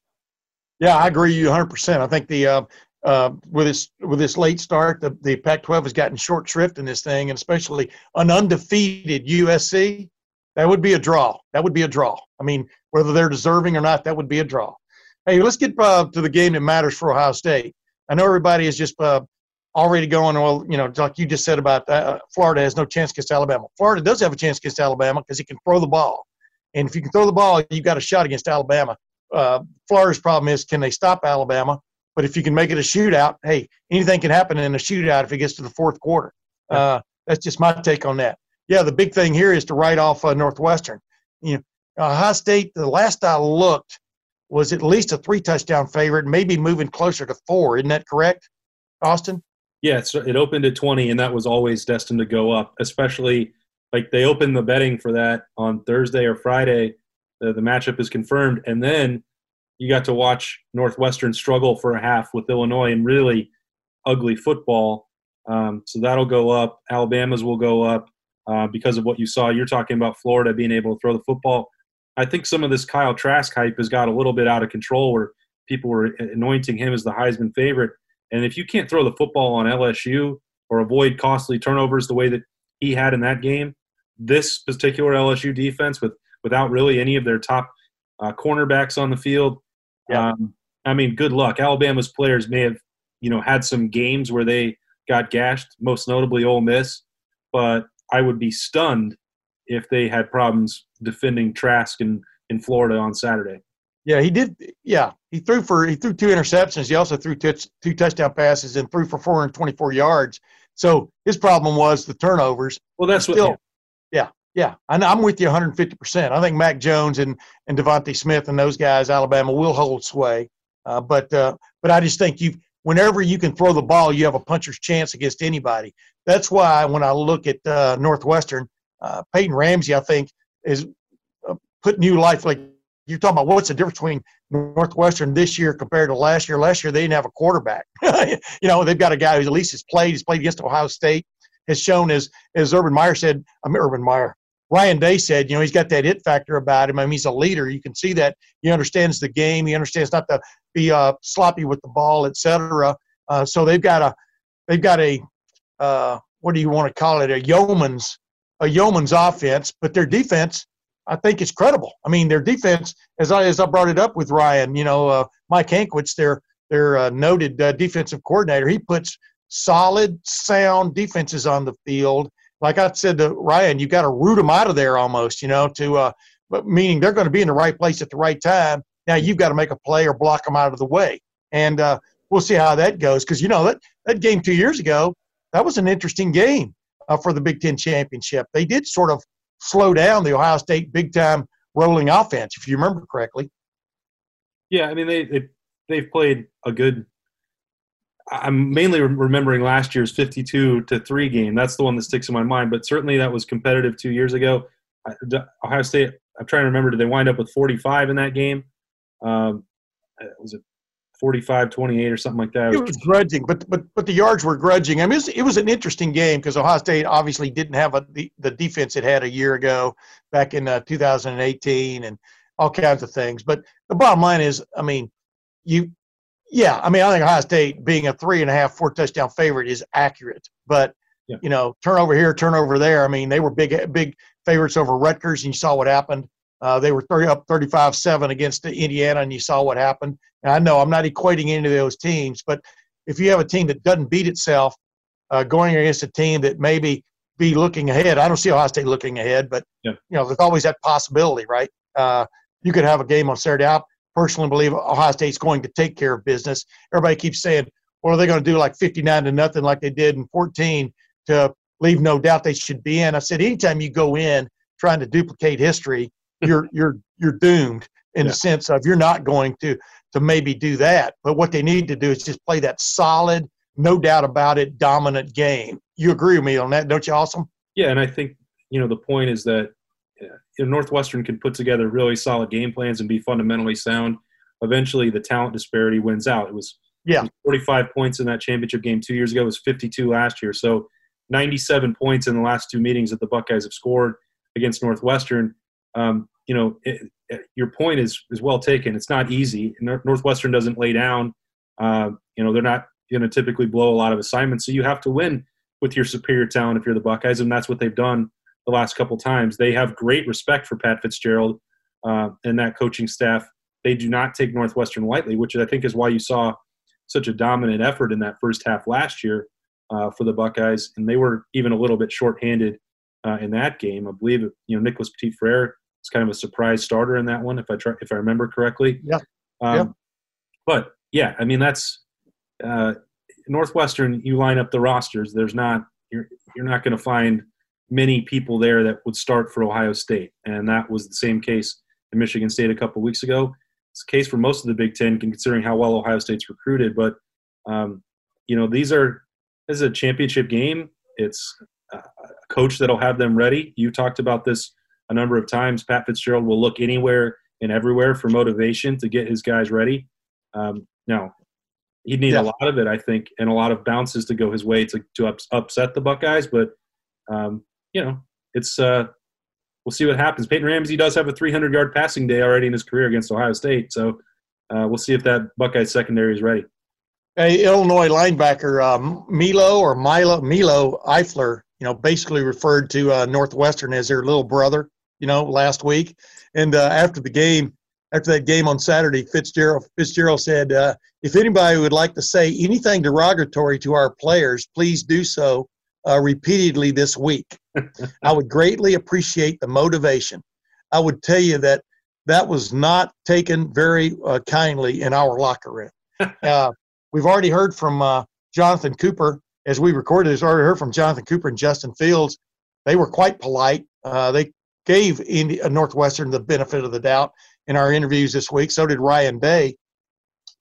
Yeah, I agree with you 100%. I think the uh, uh, with this with this late start, the, the Pac-12 has gotten short shrift in this thing, and especially an undefeated USC, that would be a draw. That would be a draw. I mean, whether they're deserving or not, that would be a draw. Hey, let's get uh, to the game that matters for Ohio State. I know everybody is just uh, already going, well, you know, like you just said about uh, Florida has no chance against Alabama. Florida does have a chance against Alabama because he can throw the ball. And if you can throw the ball, you've got a shot against Alabama. Uh, Florida's problem is can they stop Alabama? But if you can make it a shootout, hey, anything can happen in a shootout if it gets to the fourth quarter. Uh, that's just my take on that. Yeah, the big thing here is to write off uh, Northwestern. You know, Ohio State. The last I looked was at least a three touchdown favorite, maybe moving closer to four. Isn't that correct, Austin? Yeah, it opened at 20, and that was always destined to go up, especially like they opened the betting for that on Thursday or Friday. The, the matchup is confirmed. And then you got to watch Northwestern struggle for a half with Illinois and really ugly football. Um, so that'll go up. Alabama's will go up uh, because of what you saw. You're talking about Florida being able to throw the football. I think some of this Kyle Trask hype has got a little bit out of control where people were anointing him as the Heisman favorite. And if you can't throw the football on LSU or avoid costly turnovers the way that he had in that game, this particular LSU defense with without really any of their top uh, cornerbacks on the field, yeah. um, I mean, good luck. Alabama's players may have, you know, had some games where they got gashed, most notably Ole Miss, but I would be stunned if they had problems defending Trask in, in Florida on Saturday. Yeah, he did. Yeah, he threw for he threw two interceptions. He also threw two, two touchdown passes and threw for 424 yards. So his problem was the turnovers. Well, that's still, what. Yeah, yeah, and I'm with you 150. percent I think Mac Jones and and DeVonta Smith and those guys, Alabama will hold sway. Uh, but uh, but I just think you whenever you can throw the ball, you have a puncher's chance against anybody. That's why when I look at uh, Northwestern, uh, Peyton Ramsey, I think is uh, put new life like you're talking about what's the difference between Northwestern this year compared to last year. Last year they didn't have a quarterback. [LAUGHS] you know, they've got a guy who at least has played. He's played against Ohio State. Has shown as as Urban Meyer said. I'm mean, Urban Meyer. Ryan Day said, you know, he's got that it factor about him. I mean, he's a leader. You can see that he understands the game. He understands not to be uh, sloppy with the ball, etc. Uh, so they've got a they've got a uh, what do you want to call it? A yeoman's a yeoman's offense, but their defense I think is credible. I mean, their defense, as I as I brought it up with Ryan, you know, uh, Mike Hankwitz, their their uh, noted uh, defensive coordinator, he puts solid, sound defenses on the field. Like I said to Ryan, you got to root them out of there almost, you know, to uh, but meaning they're going to be in the right place at the right time. Now you've got to make a play or block them out of the way, and uh, we'll see how that goes. Because you know that that game two years ago, that was an interesting game uh, for the Big Ten championship. They did sort of slow down the Ohio State big time rolling offense, if you remember correctly. Yeah, I mean they, they they've played a good. I'm mainly remembering last year's 52 to three game. That's the one that sticks in my mind. But certainly that was competitive two years ago. Ohio State. I'm trying to remember. Did they wind up with 45 in that game? Um, was it 45 28 or something like that. It was grudging, but but but the yards were grudging. I mean, it was, it was an interesting game because Ohio State obviously didn't have a, the, the defense it had a year ago back in uh, 2018 and all kinds of things. But the bottom line is, I mean, you, yeah, I mean, I think Ohio State being a three and a half, four touchdown favorite is accurate, but yeah. you know, turnover here, turnover there. I mean, they were big, big favorites over Rutgers, and you saw what happened. Uh, they were 30 up 35-7 against Indiana, and you saw what happened. And I know I'm not equating any of those teams, but if you have a team that doesn't beat itself, uh, going against a team that maybe be looking ahead, I don't see Ohio State looking ahead, but yeah. you know, there's always that possibility, right? Uh, you could have a game on Saturday. I personally believe Ohio State's going to take care of business. Everybody keeps saying, "Well, are they going to do like 59 to nothing like they did in 14 to leave no doubt they should be in?" I said, anytime you go in trying to duplicate history, you're you're you're doomed in yeah. the sense of you're not going to to maybe do that. But what they need to do is just play that solid, no doubt about it, dominant game. You agree with me on that, don't you? Awesome. Yeah, and I think you know the point is that you know, Northwestern can put together really solid game plans and be fundamentally sound. Eventually, the talent disparity wins out. It was yeah 45 points in that championship game two years ago. It was 52 last year. So 97 points in the last two meetings that the Buckeyes have scored against Northwestern. Um, you know, it, it, your point is is well taken. It's not easy. Northwestern doesn't lay down. Uh, you know, they're not going to typically blow a lot of assignments, so you have to win with your superior talent if you're the Buckeyes, and that's what they've done the last couple times. They have great respect for Pat Fitzgerald uh, and that coaching staff. They do not take Northwestern lightly, which I think is why you saw such a dominant effort in that first half last year uh, for the Buckeyes, and they were even a little bit shorthanded uh, in that game. I believe you know Nicholas Petit Frere it's kind of a surprise starter in that one, if I try, if I remember correctly. Yeah. Um, yeah. But yeah, I mean that's uh, Northwestern. You line up the rosters. There's not you're you're not going to find many people there that would start for Ohio State, and that was the same case in Michigan State a couple weeks ago. It's the case for most of the Big Ten, considering how well Ohio State's recruited. But um, you know, these are this is a championship game. It's a coach that'll have them ready. You talked about this a number of times. Pat Fitzgerald will look anywhere and everywhere for motivation to get his guys ready. Um, now, he'd need yeah. a lot of it, I think, and a lot of bounces to go his way to, to ups, upset the Buckeyes. But, um, you know, it's uh, we'll see what happens. Peyton Ramsey does have a 300 yard passing day already in his career against Ohio State. So uh, we'll see if that Buckeye secondary is ready. A Illinois linebacker um, Milo or Milo Milo Eifler, you know, basically referred to uh, Northwestern as their little brother you know, last week. And uh, after the game, after that game on Saturday, Fitzgerald Fitzgerald said, uh, "If anybody would like to say anything derogatory to our players, please do so uh, repeatedly this week. [LAUGHS] I would greatly appreciate the motivation. I would tell you that that was not taken very uh, kindly in our locker room. [LAUGHS] Uh, we've already heard from uh, Jonathan Cooper as we recorded. We've already heard from Jonathan Cooper and Justin Fields. They were quite polite. they gave Indy, Northwestern the benefit of the doubt in our interviews this week. So did Ryan Day.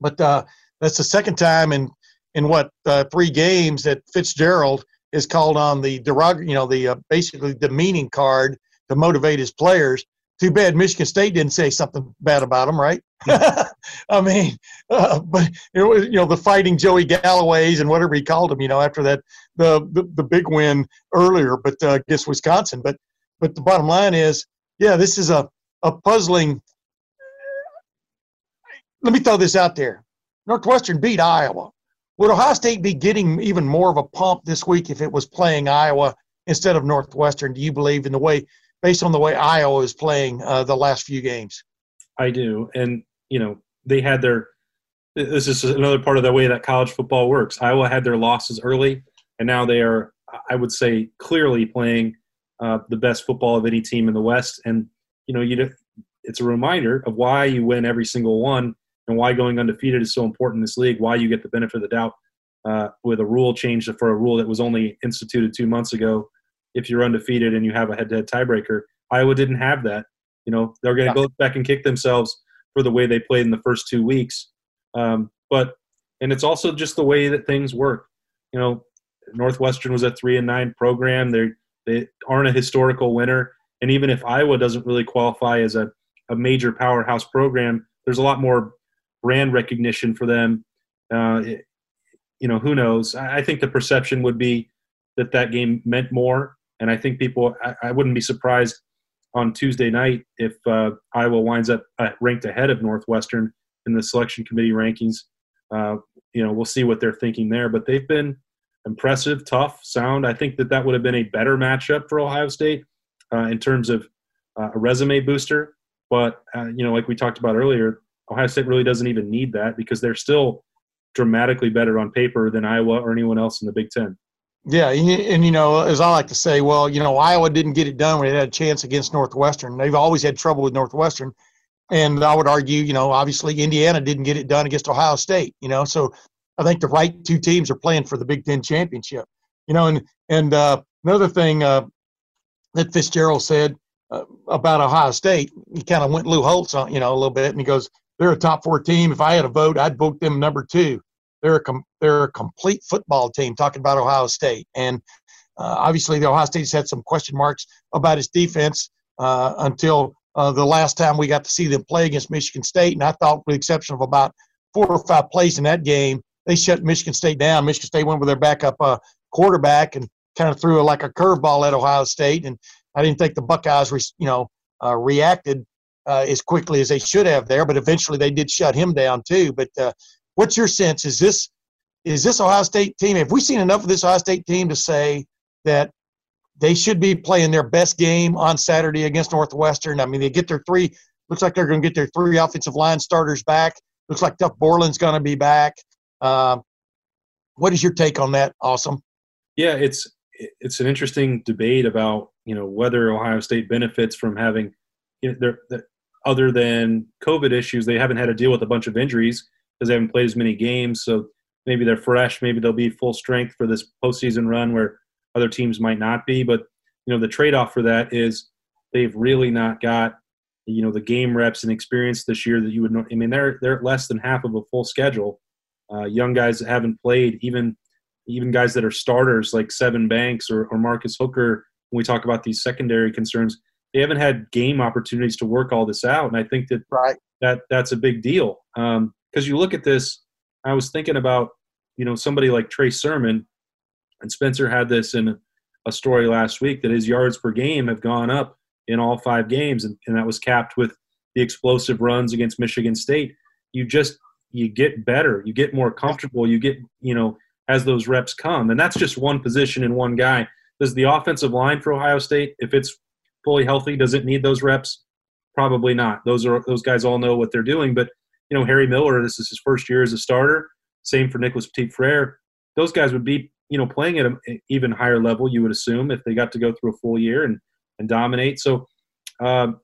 But uh, that's the second time in in what uh, three games that Fitzgerald is called on the derog- you know, the uh, basically demeaning card to motivate his players. Too bad Michigan State didn't say something bad about him, right? [LAUGHS] I mean, uh, but it was, you know the fighting Joey Galloways and whatever he called him, you know, after that the the, the big win earlier, but uh, against Wisconsin. But but the bottom line is, yeah, this is a, a puzzling. Let me throw this out there. Northwestern beat Iowa. Would Ohio State be getting even more of a pump this week if it was playing Iowa instead of Northwestern? Do you believe in the way, based on the way Iowa is playing uh, the last few games? I do, and you know they had their. This is another part of the way that college football works. Iowa had their losses early, and now they are, I would say, clearly playing uh, the best football of any team in the West. And you know, you it's a reminder of why you win every single one and why going undefeated is so important in this league. Why you get the benefit of the doubt uh, with a rule change for a rule that was only instituted two months ago. If you're undefeated and you have a head-to-head tiebreaker, Iowa didn't have that. You know, they're going to go back and kick themselves for the way they played in the first two weeks. Um, but and it's also just the way that things work. You know, Northwestern was a three and nine program. They're they aren't a historical winner. And even if Iowa doesn't really qualify as a, a major powerhouse program, there's a lot more brand recognition for them. Uh, you know, who knows? I, I, think the perception would be that that game meant more. And I think people, I, I wouldn't be surprised on Tuesday night if uh, Iowa winds up uh, ranked ahead of Northwestern in the selection committee rankings. Uh, you know, we'll see what they're thinking there, but they've been impressive, tough, sound. I think that that would have been a better matchup for Ohio State uh, in terms of uh, a resume booster. But uh, you know, like we talked about earlier, Ohio State really doesn't even need that because they're still dramatically better on paper than Iowa or anyone else in the Big Ten. Yeah, and, you know, as I like to say, well, you know, Iowa didn't get it done when it had a chance against Northwestern. They've always had trouble with Northwestern, and I would argue, you know, obviously Indiana didn't get it done against Ohio State. You know, so I think the right two teams are playing for the Big Ten championship. You know, and and uh, another thing uh, that Fitzgerald said uh, about Ohio State, he kind of went Lou Holtz on, you know, a little bit, and he goes, "They're a top four team. If I had a vote, I'd vote them number two. They're a com- they're a complete football team." Talking about Ohio State, and uh, obviously the Ohio State's had some question marks about its defense uh, until uh, the last time we got to see them play against Michigan State, and I thought, with the exception of about four or five plays in that game, they shut Michigan State down. Michigan State went with their backup uh, quarterback and kind of threw a, like a curveball at Ohio State, and I didn't think the Buckeyes, re- you know, uh, reacted uh, as quickly as they should have there. But eventually, they did shut him down too. But uh, what's your sense? Is this is this Ohio State team? Have we seen enough of this Ohio State team to say that they should be playing their best game on Saturday against Northwestern? I mean, they get their three. Looks like they're going to get their three offensive line starters back. Looks like Tuf Borland's going to be back. Uh, what is your take on that? Awesome. Yeah, it's it's an interesting debate about you know whether Ohio State benefits from having you know, other than COVID issues, they haven't had to deal with a bunch of injuries because they haven't played as many games. So maybe they're fresh, maybe they'll be full strength for this postseason run where other teams might not be. But you know the trade-off for that is they've really not got you know the game reps and experience this year that you would know. I mean they're they're less than half of a full schedule. Uh, young guys that haven't played, even even guys that are starters like Sevyn Banks or, or Marcus Hooker, when we talk about these secondary concerns, they haven't had game opportunities to work all this out. And I think that right. that that's a big deal. Because um, you look at this, I was thinking about, you know, somebody like Trey Sermon, and Spencer had this in a story last week that his yards per game have gone up in all five games, and, and that was capped with the explosive runs against Michigan State. You just you get better, you get more comfortable, you get you know as those reps come. And that's just one position and one guy. Does the offensive line for Ohio State, if it's fully healthy, does it need those reps? Probably not. Those are those guys all know what they're doing. But you know, Harry Miller, this is his first year as a starter. Same for Nicholas Petit Frere. Those guys would be, you know, playing at an even higher level, you would assume, if they got to go through a full year and and dominate. So um,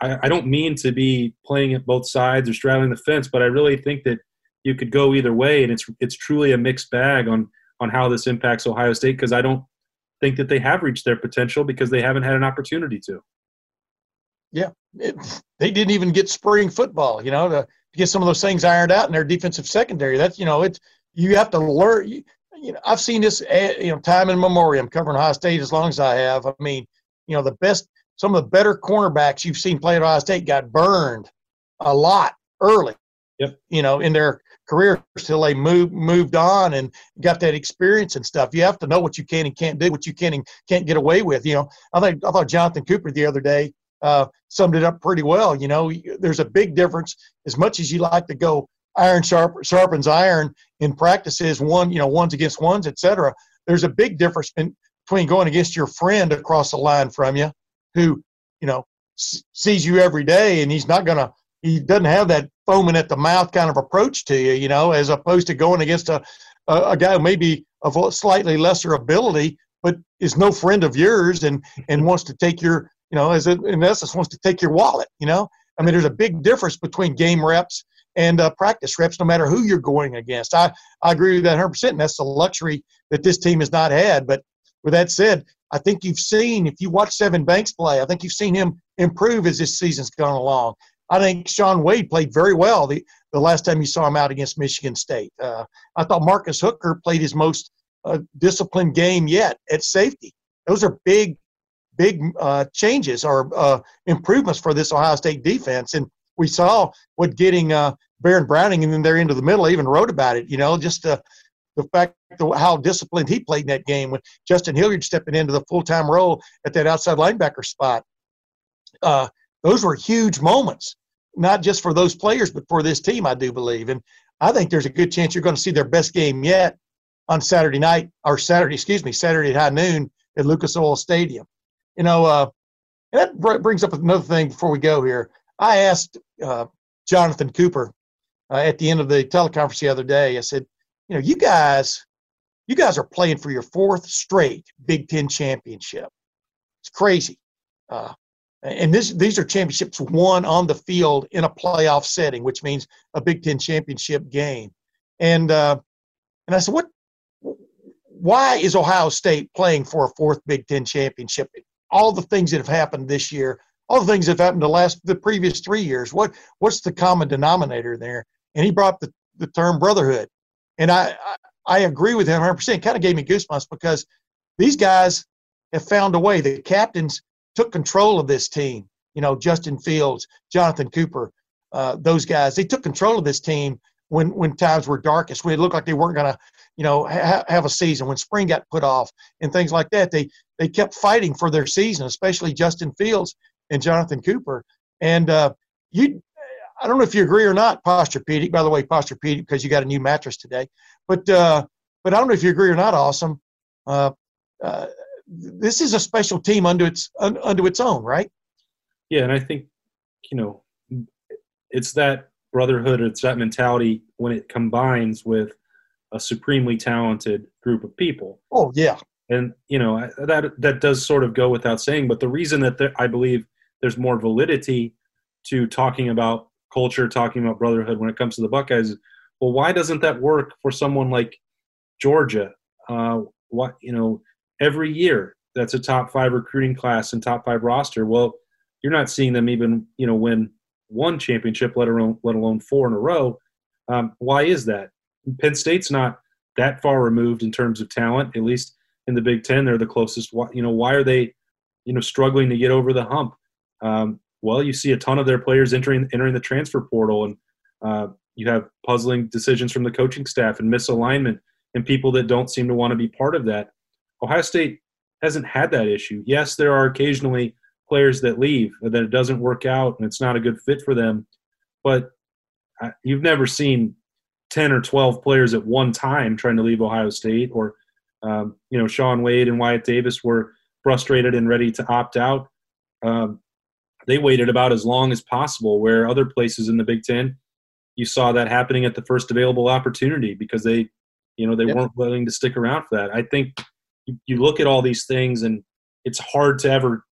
I, I don't mean to be playing at both sides or straddling the fence, but I really think that you could go either way, and it's it's truly a mixed bag on on how this impacts Ohio State because I don't think that they have reached their potential because they haven't had an opportunity to. Yeah, it, they didn't even get spring football, you know, to, to, get some of those things ironed out in their defensive secondary. That's you know, it's you have to learn. You, you know, I've seen this, eh, you know, time in memoriam covering Ohio State as long as I have. I mean, you know, the best, some of the better cornerbacks you've seen play at Ohio State got burned a lot early. Yep. You know, in their career till they moved moved on and got that experience and stuff. You have to know what you can and can't do, what you can and can't get away with. You know, I think I thought Jonathan Cooper the other day uh, summed it up pretty well. You know, there's a big difference. As much as you like to go iron sharp, sharpens iron in practices, one you know ones against ones, etc. There's a big difference in, between going against your friend across the line from you, who you know sees you every day, and he's not gonna he doesn't have that foaming at the mouth kind of approach to you, you know, as opposed to going against a, a, a guy who maybe of slightly lesser ability, but is no friend of yours and, and wants to take your, you know, as a, in essence, wants to take your wallet, you know. I mean, there's a big difference between game reps and uh, practice reps, no matter who you're going against. I, I agree with that 100%, and that's the luxury that this team has not had. But with that said, I think you've seen, if you watch Sevyn Banks play, I think you've seen him improve as this season's gone along. I think Shaun Wade played very well the, the last time you saw him out against Michigan State. Uh, I thought Marcus Hooker played his most uh, disciplined game yet at safety. Those are big, big uh, changes or uh, improvements for this Ohio State defense. And we saw what getting uh, Baron Browning and then they're into the middle even wrote about it. You know, just uh, the fact how disciplined he played in that game with Justin Hilliard stepping into the full time role at that outside linebacker spot. Uh, those were huge moments not just for those players, but for this team, I do believe. And I think there's a good chance you're going to see their best game yet on Saturday night or Saturday, excuse me, Saturday at high noon at Lucas Oil Stadium. You know, uh, that brings up another thing before we go here. I asked uh, Jonathan Cooper uh, at the end of the teleconference the other day. I said, you know, you guys, you guys are playing for your fourth straight Big Ten championship. It's crazy. Uh, and this, these are championships won on the field in a playoff setting, which means a Big Ten championship game. And uh, and I said, what? Why is Ohio State playing for a fourth Big Ten championship? All the things that have happened this year, all the things that have happened the last the previous three years. What what's the common denominator there? And he brought the, the term brotherhood, and I, I agree with him 100. percent It Kind of gave me goosebumps because these guys have found a way. The captains took control of this team. You know, Justin Fields, Jonathan Cooper, uh, those guys. They took control of this team when when times were darkest, when it looked like they weren't going to, you know, ha- have a season. When spring got put off and things like that, they they kept fighting for their season, especially Justin Fields and Jonathan Cooper. And uh, you, I don't know if you agree or not, Posturepedic. By the way, Posturepedic because you got a new mattress today. But uh, but I don't know if you agree or not. Awesome. Uh, uh, this is a special team unto its unto its own, right? Yeah, and I think you know it's that brotherhood, it's that mentality when it combines with a supremely talented group of people. Oh yeah, and you know that that does sort of go without saying. But the reason that there, I believe there's more validity to talking about culture, talking about brotherhood when it comes to the Buckeyes. Well, why doesn't that work for someone like Georgia? Uh, what you know, every year. That's a top five recruiting class and top five roster. Well, you're not seeing them even you know win one championship, let alone let alone four in a row. Um, why is that? Penn State's not that far removed in terms of talent. At least in the Big Ten, they're the closest. What you know, why are they, you know, struggling to get over the hump? Um, well, you see a ton of their players entering entering the transfer portal, and uh, you have puzzling decisions from the coaching staff and misalignment and people that don't seem to want to be part of that. Ohio State hasn't had that issue. Yes, there are occasionally players that leave that it doesn't work out and it's not a good fit for them, but you've never seen 10 or 12 players at one time trying to leave Ohio State or um, you know Shaun Wade and Wyatt Davis were frustrated and ready to opt out. Um, they waited about as long as possible. Where other places in the Big Ten, you saw that happening at the first available opportunity because they, you know, they yep. weren't willing to stick around for that. I think you, look at all these things and it's hard to ever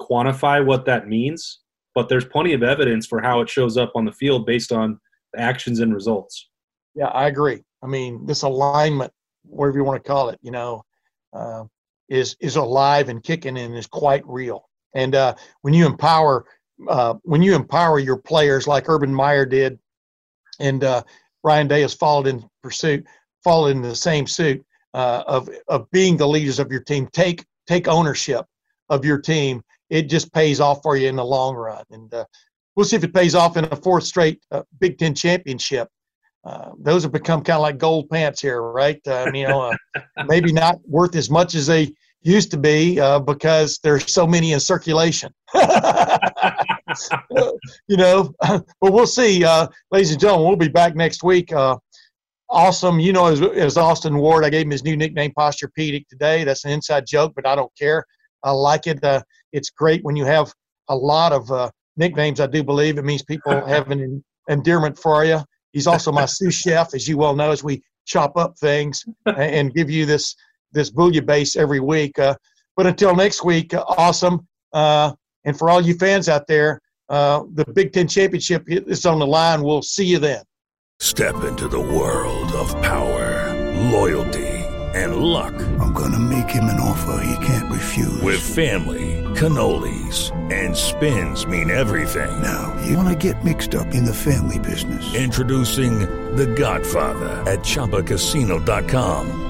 quantify what that means, but there's plenty of evidence for how it shows up on the field based on the actions and results. Yeah, I agree. I mean, this alignment, whatever you want to call it, you know, uh, is is alive and kicking and is quite real. And uh, when you empower uh, when you empower your players like Urban Meyer did, and uh, Ryan Day has followed in pursuit, followed in the same suit uh, of of being the leaders of your team. Take take ownership of your team. It just pays off for you in the long run, and uh, we'll see if it pays off in a fourth straight uh, Big Ten championship. Uh, those have become kind of like gold pants here, right? Uh, you know, uh, maybe not worth as much as they used to be uh, because there's so many in circulation. [LAUGHS] you know, [LAUGHS] but we'll see, uh, ladies and gentlemen. We'll be back next week. Uh, awesome. You know, as, as Austin Ward, I gave him his new nickname, Posturepedic, today. That's an inside joke, but I don't care. I like it. Uh, it's great when you have a lot of uh, nicknames. I do believe it means people [LAUGHS] have an endearment for you. He's also my sous chef, as you well know, as we chop up things and give you this this bouillabaisse every week. Uh, but until next week, uh, awesome. Uh, and for all you fans out there, uh, the Big Ten Championship is on the line. We'll see you then. Step into the world of power, loyalty, and luck. I'm going to make him an offer he can't refuse. With family, cannolis, and spins mean everything. Now, you want to get mixed up in the family business. Introducing The Godfather at Chumbacasino.com.